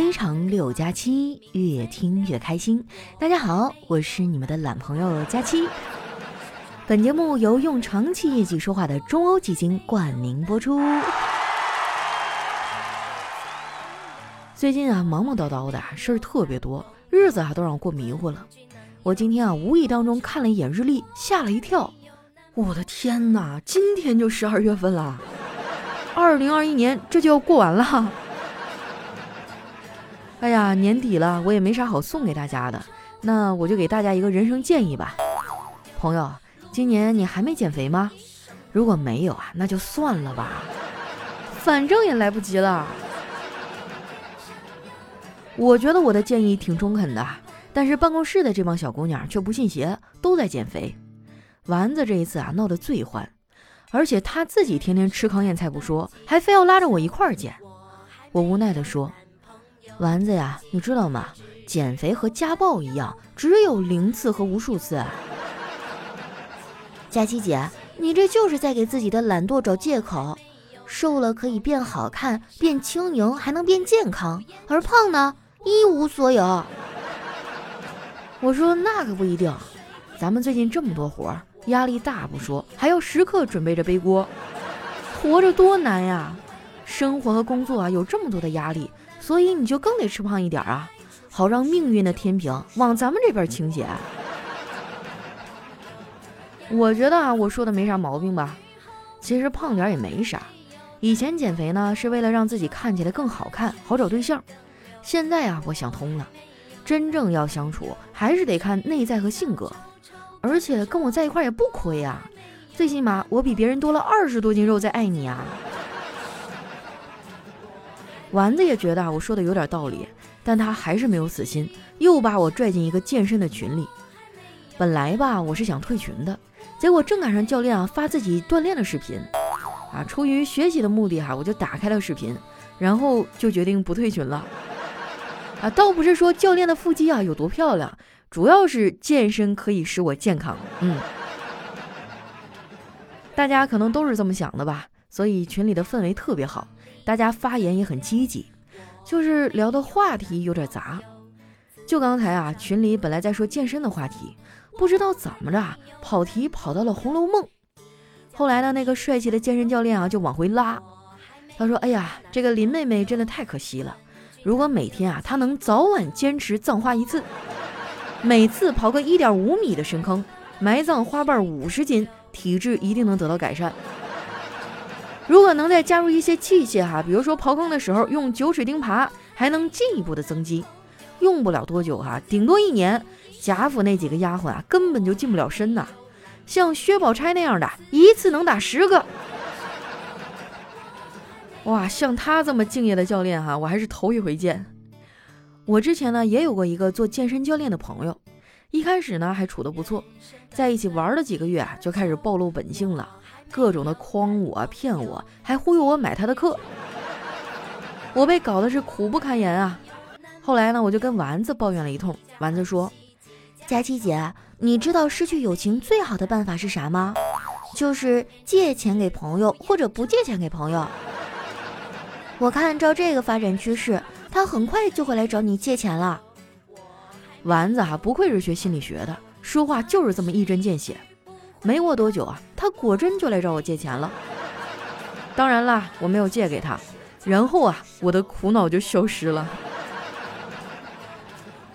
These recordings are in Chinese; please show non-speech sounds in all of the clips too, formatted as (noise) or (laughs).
非常六加七，越听越开心。大家好，我是你们的懒朋友佳期。本节目由用长期业绩说话的中欧基金冠名播出。最近啊，忙忙叨叨的事儿特别多，日子啊都让我过迷糊了。我今天啊，无意当中看了一眼日历，吓了一跳。我的天哪，今天就十二月份了，二零二一年这就要过完了。哎呀，年底了，我也没啥好送给大家的，那我就给大家一个人生建议吧，朋友。今年你还没减肥吗？如果没有啊，那就算了吧，反正也来不及了。我觉得我的建议挺中肯的，但是办公室的这帮小姑娘却不信邪，都在减肥。丸子这一次啊闹得最欢，而且她自己天天吃糠咽菜不说，还非要拉着我一块儿减。我无奈地说：“丸子呀，你知道吗？减肥和家暴一样，只有零次和无数次。(laughs) ”佳琪姐，你这就是在给自己的懒惰找借口。瘦了可以变好看、变轻盈，还能变健康；而胖呢，一无所有。我说那可不一定，咱们最近这么多活儿，压力大不说，还要时刻准备着背锅，活着多难呀！生活和工作啊，有这么多的压力，所以你就更得吃胖一点啊，好让命运的天平往咱们这边倾斜。我觉得啊，我说的没啥毛病吧？其实胖点也没啥。以前减肥呢，是为了让自己看起来更好看，好找对象。现在啊，我想通了，真正要相处，还是得看内在和性格。而且跟我在一块也不亏啊，最起码我比别人多了二十多斤肉在爱你啊。丸子也觉得啊，我说的有点道理，但他还是没有死心，又把我拽进一个健身的群里。本来吧，我是想退群的。结果正赶上教练啊发自己锻炼的视频，啊，出于学习的目的哈，我就打开了视频，然后就决定不退群了。(laughs) 啊，倒不是说教练的腹肌啊有多漂亮，主要是健身可以使我健康。嗯，大家可能都是这么想的吧？所以群里的氛围特别好，大家发言也很积极，就是聊的话题有点杂。就刚才啊，群里本来在说健身的话题。不知道怎么着，跑题跑到了《红楼梦》。后来呢，那个帅气的健身教练啊，就往回拉。他说：“哎呀，这个林妹妹真的太可惜了。如果每天啊，她能早晚坚持葬花一次，每次刨个一点五米的深坑，埋葬花瓣五十斤，体质一定能得到改善。如果能再加入一些器械哈，比如说刨坑的时候用九齿钉耙，还能进一步的增肌。用不了多久哈，顶多一年。”贾府那几个丫鬟啊，根本就近不了身呐。像薛宝钗那样的，一次能打十个。哇，像他这么敬业的教练哈，我还是头一回见。我之前呢也有过一个做健身教练的朋友，一开始呢还处得不错，在一起玩了几个月啊，就开始暴露本性了，各种的诓我、骗我，还忽悠我买他的课。我被搞得是苦不堪言啊。后来呢，我就跟丸子抱怨了一通，丸子说。佳琪姐，你知道失去友情最好的办法是啥吗？就是借钱给朋友，或者不借钱给朋友。我看照这个发展趋势，他很快就会来找你借钱了。丸子哈，不愧是学心理学的，说话就是这么一针见血。没过多久啊，他果真就来找我借钱了。当然啦，我没有借给他，然后啊，我的苦恼就消失了。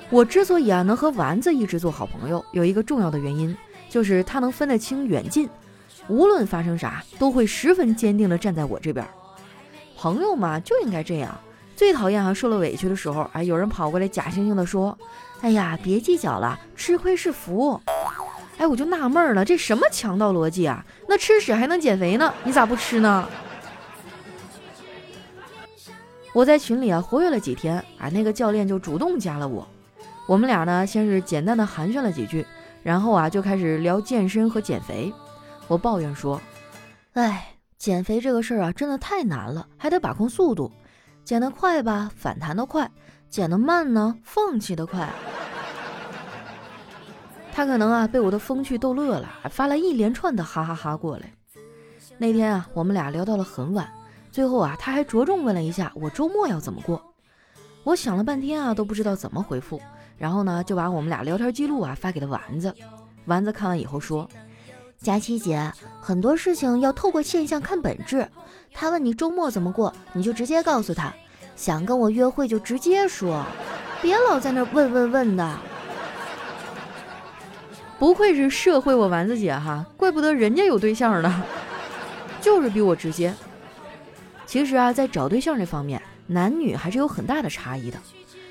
我之所以啊能和丸子一直做好朋友，有一个重要的原因，就是他能分得清远近，无论发生啥，都会十分坚定地站在我这边。朋友嘛就应该这样。最讨厌啊受了委屈的时候，哎，有人跑过来假惺惺地说：“哎呀，别计较了，吃亏是福。”哎，我就纳闷了，这什么强盗逻辑啊？那吃屎还能减肥呢？你咋不吃呢？我在群里啊活跃了几天，啊，那个教练就主动加了我。我们俩呢，先是简单的寒暄了几句，然后啊，就开始聊健身和减肥。我抱怨说：“哎，减肥这个事儿啊，真的太难了，还得把控速度。减得快吧，反弹的快；减得慢呢，放弃的快。”他可能啊，被我的风趣逗乐了，发了一连串的哈哈哈过来。那天啊，我们俩聊到了很晚，最后啊，他还着重问了一下我周末要怎么过。我想了半天啊，都不知道怎么回复，然后呢，就把我们俩聊天记录啊发给了丸子。丸子看完以后说：“佳琪姐，很多事情要透过现象看本质。他问你周末怎么过，你就直接告诉他，想跟我约会就直接说，别老在那问问问的。”不愧是社会我丸子姐哈，怪不得人家有对象呢，(laughs) 就是比我直接。其实啊，在找对象这方面，男女还是有很大的差异的。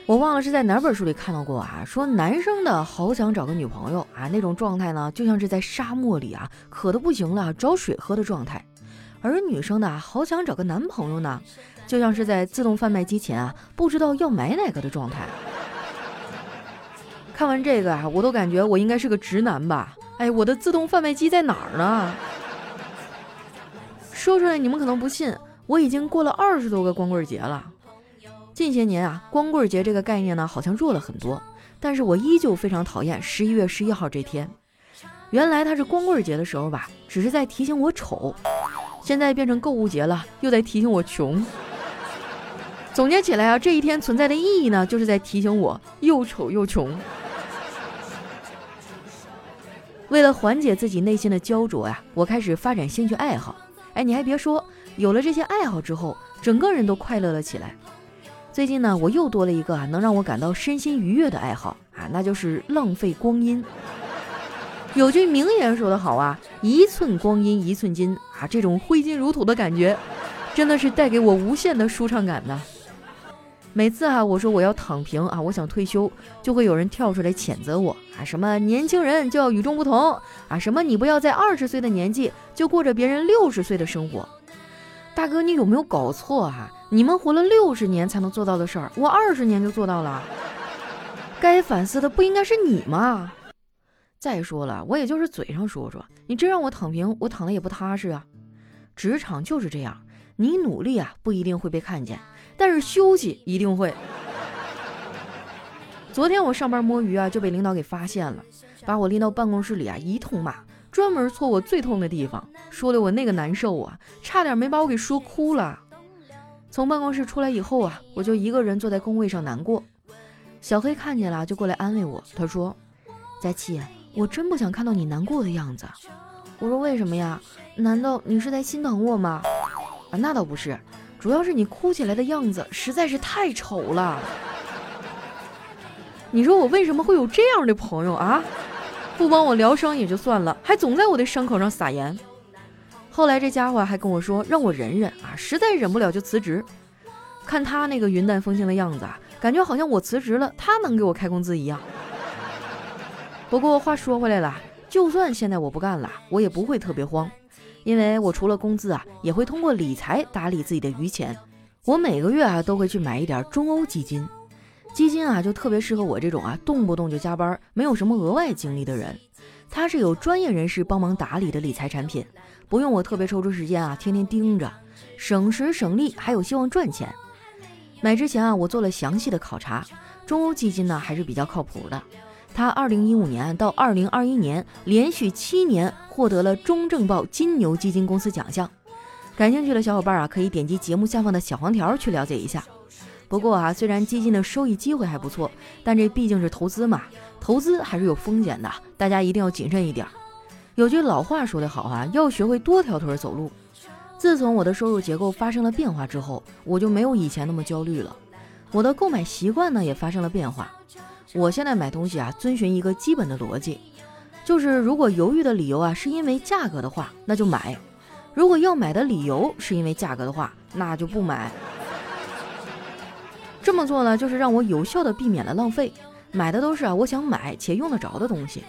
我忘了是在哪本书里看到过啊，说男生的好想找个女朋友啊，那种状态呢，就像是在沙漠里啊，渴的不行了找水喝的状态；而女生的好想找个男朋友呢，就像是在自动贩卖机前啊，不知道要买哪个的状态。看完这个啊，我都感觉我应该是个直男吧？哎，我的自动贩卖机在哪儿呢？(laughs) 说出来你们可能不信，我已经过了二十多个光棍节了。近些年啊，光棍节这个概念呢，好像弱了很多，但是我依旧非常讨厌十一月十一号这天。原来它是光棍节的时候吧，只是在提醒我丑；现在变成购物节了，又在提醒我穷。总结起来啊，这一天存在的意义呢，就是在提醒我又丑又穷。为了缓解自己内心的焦灼呀，我开始发展兴趣爱好。哎，你还别说，有了这些爱好之后，整个人都快乐了起来。最近呢，我又多了一个啊能让我感到身心愉悦的爱好啊，那就是浪费光阴。有句名言说得好啊，一寸光阴一寸金啊，这种挥金如土的感觉，真的是带给我无限的舒畅感呢。每次啊，我说我要躺平啊，我想退休，就会有人跳出来谴责我啊，什么年轻人就要与众不同啊，什么你不要在二十岁的年纪就过着别人六十岁的生活。大哥，你有没有搞错啊？你们活了六十年才能做到的事儿，我二十年就做到了。该反思的不应该是你吗？再说了，我也就是嘴上说说，你真让我躺平，我躺的也不踏实啊。职场就是这样，你努力啊不一定会被看见。但是休息一定会。昨天我上班摸鱼啊，就被领导给发现了，把我拎到办公室里啊，一通骂，专门戳我最痛的地方，说的我那个难受啊，差点没把我给说哭了。从办公室出来以后啊，我就一个人坐在工位上难过。小黑看见了，就过来安慰我，他说：“佳琪，我真不想看到你难过的样子。”我说：“为什么呀？难道你是在心疼我吗？”啊，那倒不是。主要是你哭起来的样子实在是太丑了。你说我为什么会有这样的朋友啊？不帮我疗伤也就算了，还总在我的伤口上撒盐。后来这家伙还跟我说让我忍忍啊，实在忍不了就辞职。看他那个云淡风轻的样子啊，感觉好像我辞职了，他能给我开工资一样。不过话说回来了，就算现在我不干了，我也不会特别慌。因为我除了工资啊，也会通过理财打理自己的余钱。我每个月啊都会去买一点中欧基金，基金啊就特别适合我这种啊动不动就加班、没有什么额外精力的人。它是有专业人士帮忙打理的理财产品，不用我特别抽出时间啊天天盯着，省时省力，还有希望赚钱。买之前啊我做了详细的考察，中欧基金呢还是比较靠谱的。他二零一五年到二零二一年连续七年获得了中证报金牛基金公司奖项。感兴趣的小伙伴啊，可以点击节目下方的小黄条去了解一下。不过啊，虽然基金的收益机会还不错，但这毕竟是投资嘛，投资还是有风险的，大家一定要谨慎一点。有句老话说得好啊，要学会多条腿走路。自从我的收入结构发生了变化之后，我就没有以前那么焦虑了。我的购买习惯呢也发生了变化。我现在买东西啊，遵循一个基本的逻辑，就是如果犹豫的理由啊是因为价格的话，那就买；如果要买的理由是因为价格的话，那就不买。这么做呢，就是让我有效的避免了浪费，买的都是啊我想买且用得着的东西。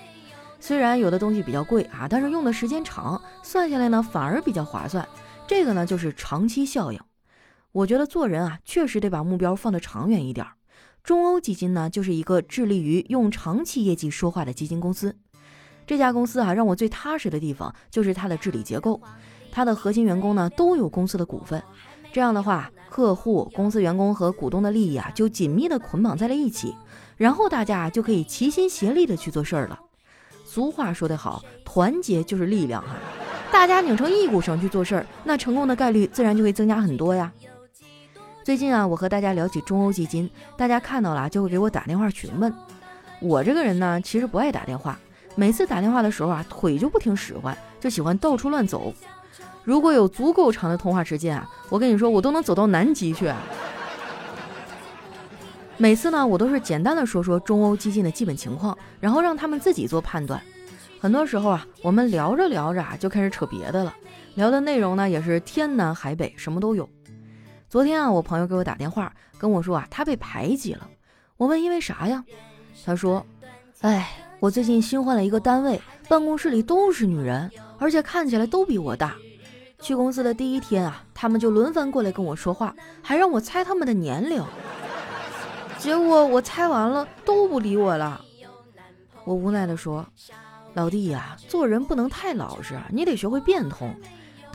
虽然有的东西比较贵啊，但是用的时间长，算下来呢反而比较划算。这个呢就是长期效应。我觉得做人啊，确实得把目标放得长远一点。中欧基金呢，就是一个致力于用长期业绩说话的基金公司。这家公司啊，让我最踏实的地方就是它的治理结构。它的核心员工呢，都有公司的股份。这样的话，客户、公司员工和股东的利益啊，就紧密的捆绑在了一起。然后大家就可以齐心协力的去做事儿了。俗话说得好，团结就是力量哈。大家拧成一股绳去做事儿，那成功的概率自然就会增加很多呀。最近啊，我和大家聊起中欧基金，大家看到了就会给我打电话询问。我这个人呢，其实不爱打电话，每次打电话的时候啊，腿就不听使唤，就喜欢到处乱走。如果有足够长的通话时间啊，我跟你说，我都能走到南极去。每次呢，我都是简单的说说中欧基金的基本情况，然后让他们自己做判断。很多时候啊，我们聊着聊着啊，就开始扯别的了，聊的内容呢也是天南海北，什么都有。昨天啊，我朋友给我打电话跟我说啊，他被排挤了。我问因为啥呀？他说，哎，我最近新换了一个单位，办公室里都是女人，而且看起来都比我大。去公司的第一天啊，他们就轮番过来跟我说话，还让我猜他们的年龄。结果我猜完了都不理我了，我无奈地说：“老弟呀，做人不能太老实，你得学会变通。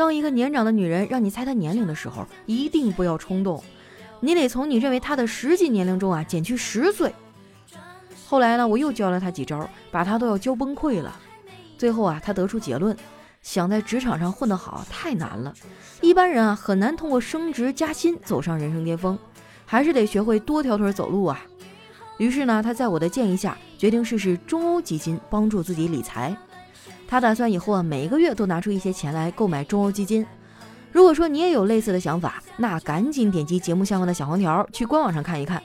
当一个年长的女人让你猜她年龄的时候，一定不要冲动，你得从你认为她的实际年龄中啊减去十岁。”后来呢，我又教了她几招，把她都要教崩溃了。最后啊，她得出结论：想在职场上混得好太难了，一般人啊很难通过升职加薪走上人生巅峰。还是得学会多条腿走路啊！于是呢，她在我的建议下，决定试试中欧基金，帮助自己理财。他打算以后啊，每一个月都拿出一些钱来购买中欧基金。如果说你也有类似的想法，那赶紧点击节目下方的小黄条，去官网上看一看。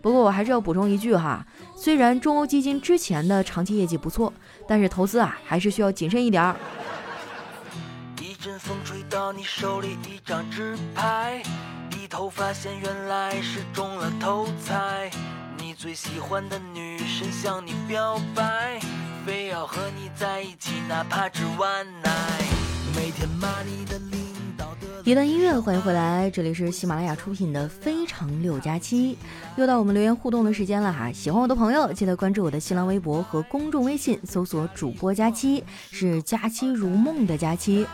不过我还是要补充一句哈，虽然中欧基金之前的长期业绩不错，但是投资啊，还是需要谨慎一点儿。一阵风吹到你手里一张纸牌。低头发现原来是中了头彩，你最喜欢的女神向你表白，非要和你在一起，哪怕只玩奶。每天骂你的领导的。一段音乐，欢迎回来，这里是喜马拉雅出品的《非常六加七》，又到我们留言互动的时间了哈！喜欢我的朋友，记得关注我的新浪微博和公众微信，搜索主播佳期，是佳期如梦的佳期。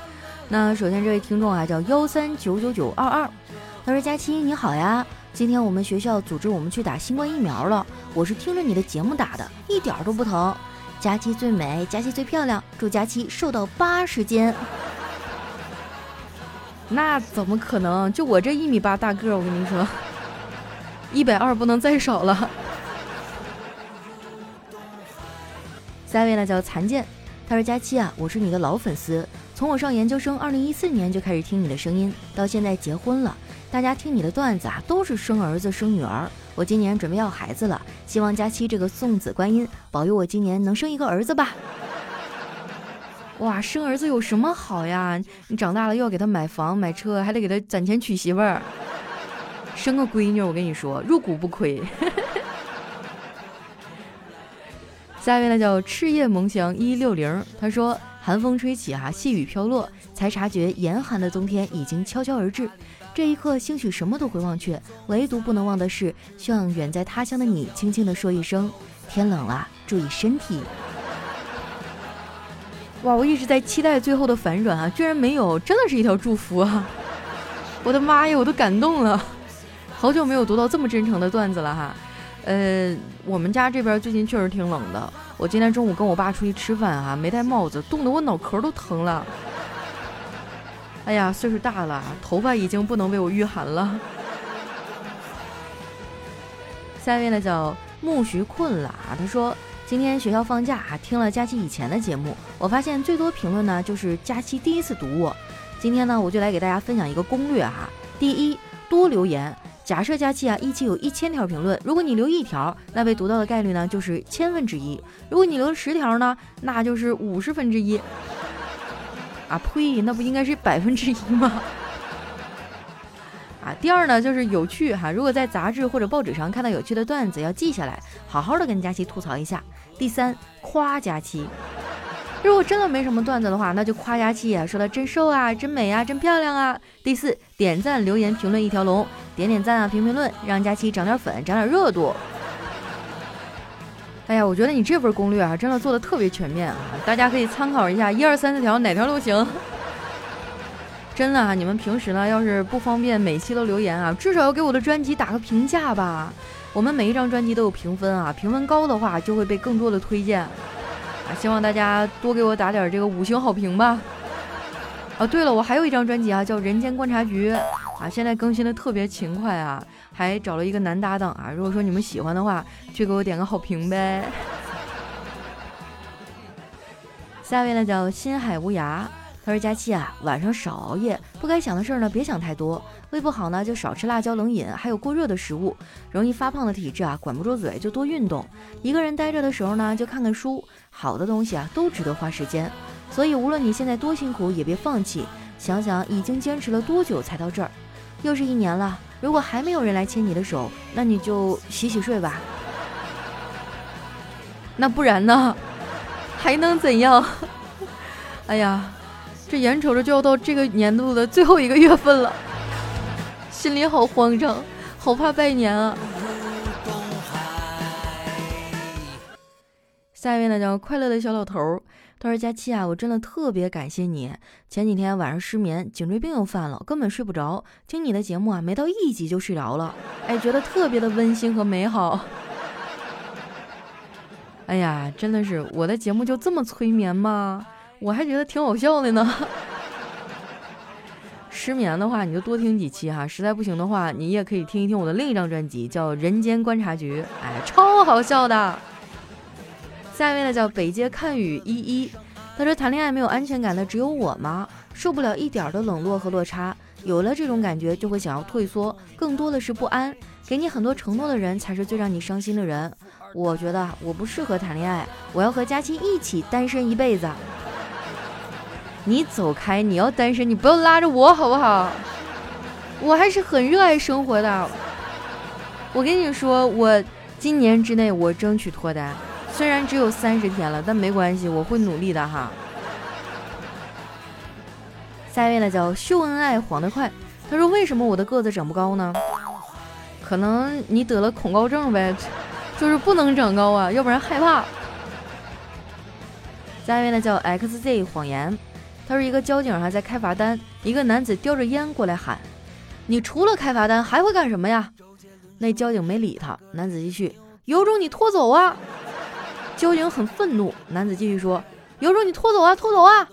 那首先这位听众啊，叫幺三九九九二二。他说：“佳期你好呀，今天我们学校组织我们去打新冠疫苗了，我是听着你的节目打的，一点都不疼。佳期最美，佳期最漂亮，祝佳期瘦到八十斤。(laughs) 那怎么可能？就我这一米八大个，我跟你说，(laughs) 一百二不能再少了。(laughs) 下一位呢叫残剑，他说：佳期啊，我是你的老粉丝，从我上研究生二零一四年就开始听你的声音，到现在结婚了。”大家听你的段子啊，都是生儿子生女儿。我今年准备要孩子了，希望佳期这个送子观音保佑我今年能生一个儿子吧。哇，生儿子有什么好呀？你长大了又要给他买房买车，还得给他攒钱娶媳妇儿。生个闺女，我跟你说，入股不亏。(laughs) 下一位呢叫赤叶梦香一六零，他说寒风吹起啊，细雨飘落，才察觉严寒的冬天已经悄悄而至。这一刻，兴许什么都会忘却，唯独不能忘的是，向远在他乡的你轻轻地说一声：“天冷了，注意身体。”哇，我一直在期待最后的反转啊，居然没有，真的是一条祝福啊！(laughs) 我的妈呀，我都感动了，好久没有读到这么真诚的段子了哈。呃，我们家这边最近确实挺冷的，我今天中午跟我爸出去吃饭哈，没戴帽子，冻得我脑壳都疼了。哎呀，岁数大了，头发已经不能为我御寒了。(laughs) 下一位呢叫木徐困了啊，他说今天学校放假啊，听了佳期以前的节目，我发现最多评论呢就是佳期第一次读我。今天呢，我就来给大家分享一个攻略哈。第一，多留言。假设佳期啊一期有一千条评论，如果你留一条，那被读到的概率呢就是千分之一；如果你留十条呢，那就是五十分之一。啊呸！那不应该是百分之一吗？啊，第二呢，就是有趣哈。如果在杂志或者报纸上看到有趣的段子，要记下来，好好的跟佳琪吐槽一下。第三，夸佳琪。如果真的没什么段子的话，那就夸佳琪啊，说她真瘦啊，真美啊，真漂亮啊。第四，点赞、留言、评论一条龙，点点赞啊，评评论，让佳琪涨点粉，涨点热度。哎呀，我觉得你这份攻略啊，真的做的特别全面啊！大家可以参考一下，一二三四条哪条都行。真的啊，你们平时呢，要是不方便每期都留言啊，至少要给我的专辑打个评价吧。我们每一张专辑都有评分啊，评分高的话就会被更多的推荐。啊，希望大家多给我打点这个五星好评吧。啊，对了，我还有一张专辑啊，叫《人间观察局》，啊，现在更新的特别勤快啊，还找了一个男搭档啊。如果说你们喜欢的话，去给我点个好评呗。下一位呢叫心海无涯，他说佳期啊，晚上少熬夜，不该想的事儿呢别想太多，胃不好呢就少吃辣椒冷饮，还有过热的食物，容易发胖的体质啊，管不住嘴就多运动。一个人待着的时候呢就看看书，好的东西啊都值得花时间。所以无论你现在多辛苦，也别放弃。想想已经坚持了多久才到这儿，又是一年了。如果还没有人来牵你的手，那你就洗洗睡吧。那不然呢？还能怎样？(laughs) 哎呀，这眼瞅着就要到这个年度的最后一个月份了，心里好慌张，好怕拜年啊！下一位呢，叫快乐的小老头。他说：“佳期啊，我真的特别感谢你。前几天晚上失眠，颈椎病又犯了，根本睡不着。听你的节目啊，没到一集就睡着了，哎，觉得特别的温馨和美好。(laughs) ”哎呀，真的是我的节目就这么催眠吗？我还觉得挺好笑的呢。(laughs) 失眠的话，你就多听几期哈。实在不行的话，你也可以听一听我的另一张专辑，叫《人间观察局》，哎，超好笑的。下一位呢，叫北街看雨依依，他说谈恋爱没有安全感的只有我吗？受不了一点的冷落和落差，有了这种感觉就会想要退缩，更多的是不安。给你很多承诺的人才是最让你伤心的人。我觉得我不适合谈恋爱，我要和佳期一起单身一辈子。你走开！你要单身，你不要拉着我好不好？我还是很热爱生活的。我跟你说，我今年之内我争取脱单，虽然只有三十天了，但没关系，我会努力的哈。下一位呢叫秀恩爱黄得快，他说为什么我的个子长不高呢？可能你得了恐高症呗。就是不能长高啊，要不然害怕。下一位呢叫 XZ 谎言，他说一个交警还在开罚单，一个男子叼着烟过来喊：“你除了开罚单还会干什么呀？”那交警没理他，男子继续：“有种你拖走啊！”交警很愤怒，男子继续说：“有种你拖走啊，拖走啊！”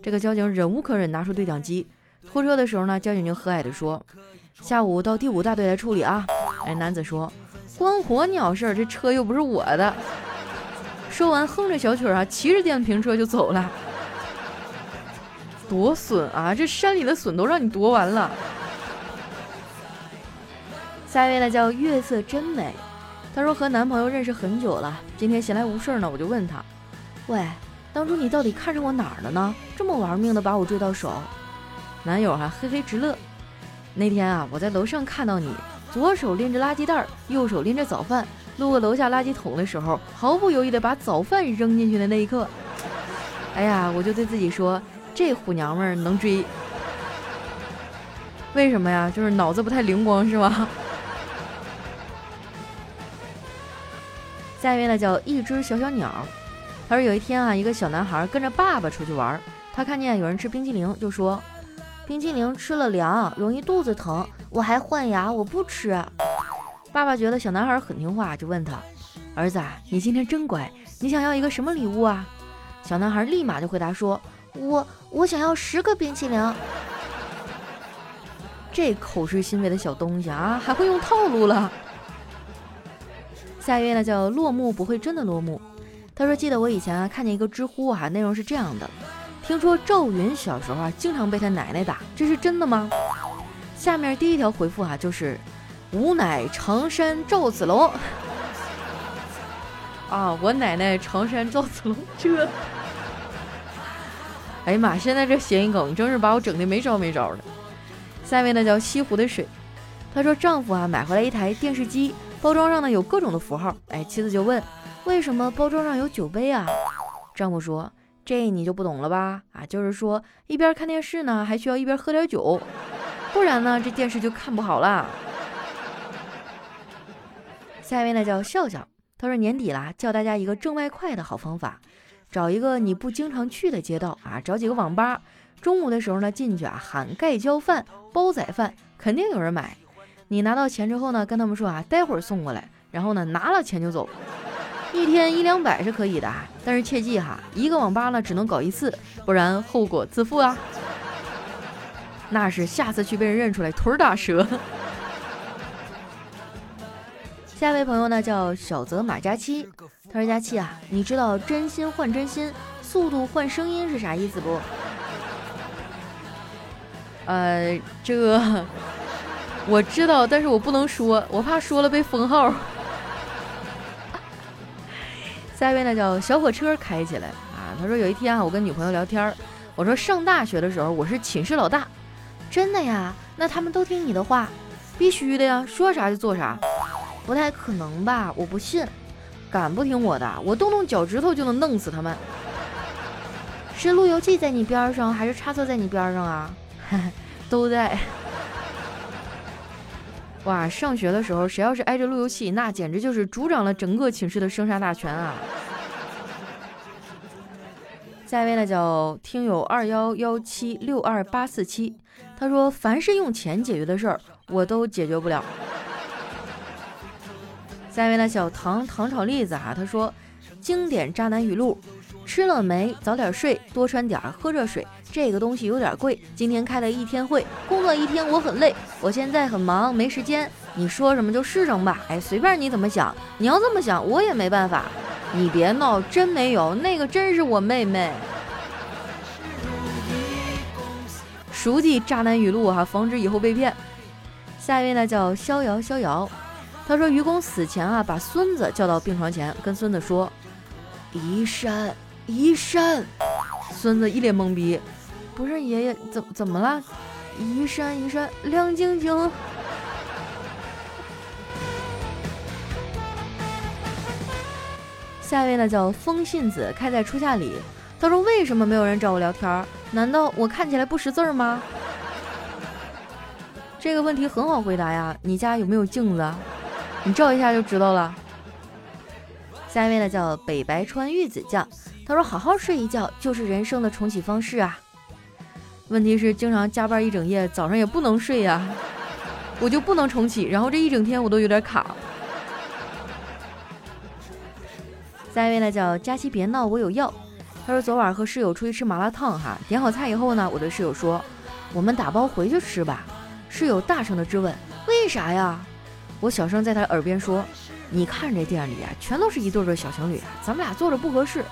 这个交警忍无可忍，拿出对讲机。拖车的时候呢，交警就和蔼地说：“下午到第五大队来处理啊。”哎，男子说。关火鸟事儿，这车又不是我的。说完，哼着小曲儿啊，骑着电瓶车就走了。多损啊！这山里的笋都让你夺完了。下一位呢，叫月色真美。她说和男朋友认识很久了，今天闲来无事呢，我就问他：“喂，当初你到底看上我哪儿了呢？这么玩命的把我追到手？”男友还嘿嘿直乐。那天啊，我在楼上看到你。左手拎着垃圾袋，右手拎着早饭，路过楼下垃圾桶的时候，毫不犹豫地把早饭扔进去的那一刻，哎呀，我就对自己说，这虎娘们儿能追。为什么呀？就是脑子不太灵光，是吗？下一位呢，叫一只小小鸟。他说有一天啊，一个小男孩跟着爸爸出去玩，他看见有人吃冰淇淋，就说。冰淇淋吃了凉，容易肚子疼。我还换牙，我不吃。爸爸觉得小男孩很听话，就问他：“儿子，你今天真乖，你想要一个什么礼物啊？”小男孩立马就回答说：“我我想要十个冰淇淋。(laughs) ”这口是心非的小东西啊，还会用套路了。下一位呢，叫落幕不会真的落幕。他说：“记得我以前啊看见一个知乎啊，内容是这样的。”听说赵云小时候啊，经常被他奶奶打，这是真的吗？下面第一条回复啊，就是吾乃常山赵子龙 (laughs) 啊，我奶奶常山赵子龙，这，(laughs) 哎呀妈，现在这谐音梗真是把我整的没招没招的。下面呢叫西湖的水，她说丈夫啊买回来一台电视机，包装上呢有各种的符号，哎，妻子就问为什么包装上有酒杯啊？丈夫说。这你就不懂了吧？啊，就是说一边看电视呢，还需要一边喝点酒，不然呢，这电视就看不好了。下一位呢叫笑笑，他说年底了，教大家一个挣外快的好方法，找一个你不经常去的街道啊，找几个网吧，中午的时候呢进去啊喊盖浇饭、煲仔饭，肯定有人买。你拿到钱之后呢，跟他们说啊，待会儿送过来，然后呢拿了钱就走。一天一两百是可以的，但是切记哈，一个网吧呢只能搞一次，不然后果自负啊。那是下次去被人认出来腿打折。下一位朋友呢叫小泽马佳期，他说：“佳期啊，你知道真心换真心，速度换声音是啥意思不？”呃，这个我知道，但是我不能说，我怕说了被封号。(laughs) 下一位呢叫小火车开起来啊，他说有一天啊，我跟女朋友聊天儿，我说上大学的时候我是寝室老大，真的呀？那他们都听你的话？必须的呀，说啥就做啥。不太可能吧？我不信，敢不听我的，我动动脚趾头就能弄死他们。(laughs) 是路由器在你边上，还是插座在你边上啊？(laughs) 都在。哇，上学的时候谁要是挨着路由器，那简直就是主掌了整个寝室的生杀大权啊！下一位呢，叫听友二幺幺七六二八四七，他说：“凡是用钱解决的事儿，我都解决不了。”下一位呢，小糖糖炒栗子哈，他说：“经典渣男语录，吃了没？早点睡，多穿点，喝热水。这个东西有点贵。今天开了一天会，工作一天我很累。我现在很忙，没时间。你说什么就是什么吧。哎，随便你怎么想。你要这么想，我也没办法。你别闹，真没有，那个真是我妹妹。熟记渣男语录哈，防止以后被骗。下一位呢，叫逍遥逍遥。”他说：“愚公死前啊，把孙子叫到病床前，跟孙子说：‘移山，移山。’孙子一脸懵逼，不是爷爷怎怎么了？移山，移山，亮晶晶。下一位呢，叫风信子，开在初夏里。他说：为什么没有人找我聊天？难道我看起来不识字吗？这个问题很好回答呀，你家有没有镜子？”你照一下就知道了。下一位呢，叫北白川玉子酱，他说：“好好睡一觉就是人生的重启方式啊。”问题是经常加班一整夜，早上也不能睡呀，我就不能重启，然后这一整天我都有点卡。下一位呢，叫佳期别闹，我有药。他说昨晚和室友出去吃麻辣烫，哈，点好菜以后呢，我对室友说：“我们打包回去吃吧。”室友大声的质问：“为啥呀？”我小声在他耳边说：“你看这店里啊，全都是一对对小情侣，咱们俩坐着不合适。”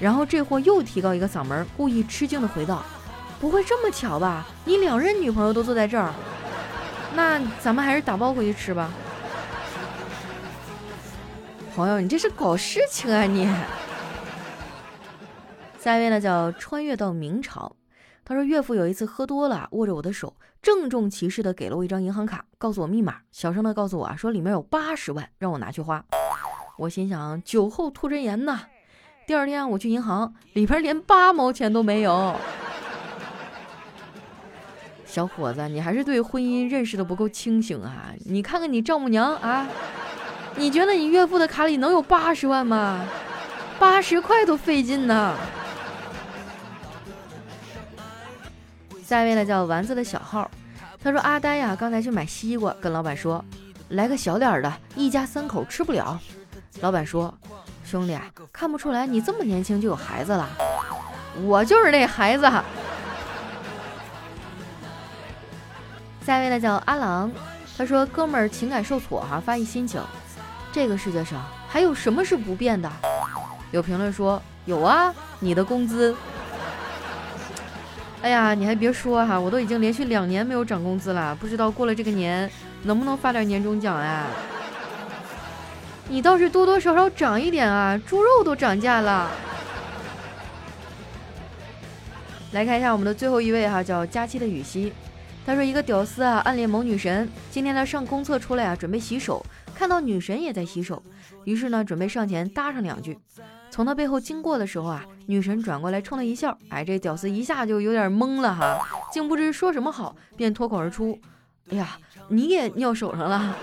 然后这货又提高一个嗓门，故意吃惊的回道：“不会这么巧吧？你两任女朋友都坐在这儿，那咱们还是打包回去吃吧。”朋友，你这是搞事情啊你！下一位呢，叫穿越到明朝。他说：“岳父有一次喝多了，握着我的手，郑重其事的给了我一张银行卡，告诉我密码，小声的告诉我啊，说里面有八十万，让我拿去花。我心想，酒后吐真言呐。第二天我去银行，里边连八毛钱都没有。小伙子，你还是对婚姻认识的不够清醒啊！你看看你丈母娘啊，你觉得你岳父的卡里能有八十万吗？八十块都费劲呢。”下一位呢叫丸子的小号，他说阿呆呀，刚才去买西瓜，跟老板说，来个小点的，一家三口吃不了。老板说，兄弟，看不出来你这么年轻就有孩子了，我就是那孩子。下一位呢叫阿郎，他说哥们儿情感受挫哈，发一心情，这个世界上还有什么是不变的？有评论说有啊，你的工资。(laughs) 哎呀，你还别说哈，我都已经连续两年没有涨工资了，不知道过了这个年能不能发点年终奖呀？你倒是多多少少涨一点啊，猪肉都涨价了。来看一下我们的最后一位哈，叫佳期的雨熙，他说一个屌丝啊暗恋某女神，今天他上公厕出来啊，准备洗手，看到女神也在洗手，于是呢准备上前搭上两句。从他背后经过的时候啊，女神转过来冲他一笑，哎，这屌丝一下就有点懵了哈，竟不知说什么好，便脱口而出：“哎呀，你也尿手上了！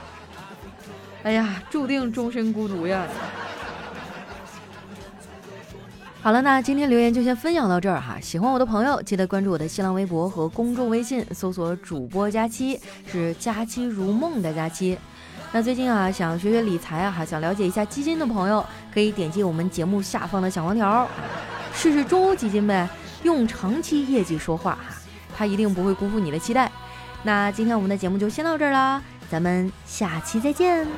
(laughs) 哎呀，注定终身孤独呀！”好了，那今天留言就先分享到这儿哈。喜欢我的朋友，记得关注我的新浪微博和公众微信，搜索主播佳期，是佳期如梦的佳期。那最近啊，想学学理财啊，哈，想了解一下基金的朋友，可以点击我们节目下方的小黄条，试试中欧基金呗。用长期业绩说话哈，他一定不会辜负你的期待。那今天我们的节目就先到这儿啦，咱们下期再见。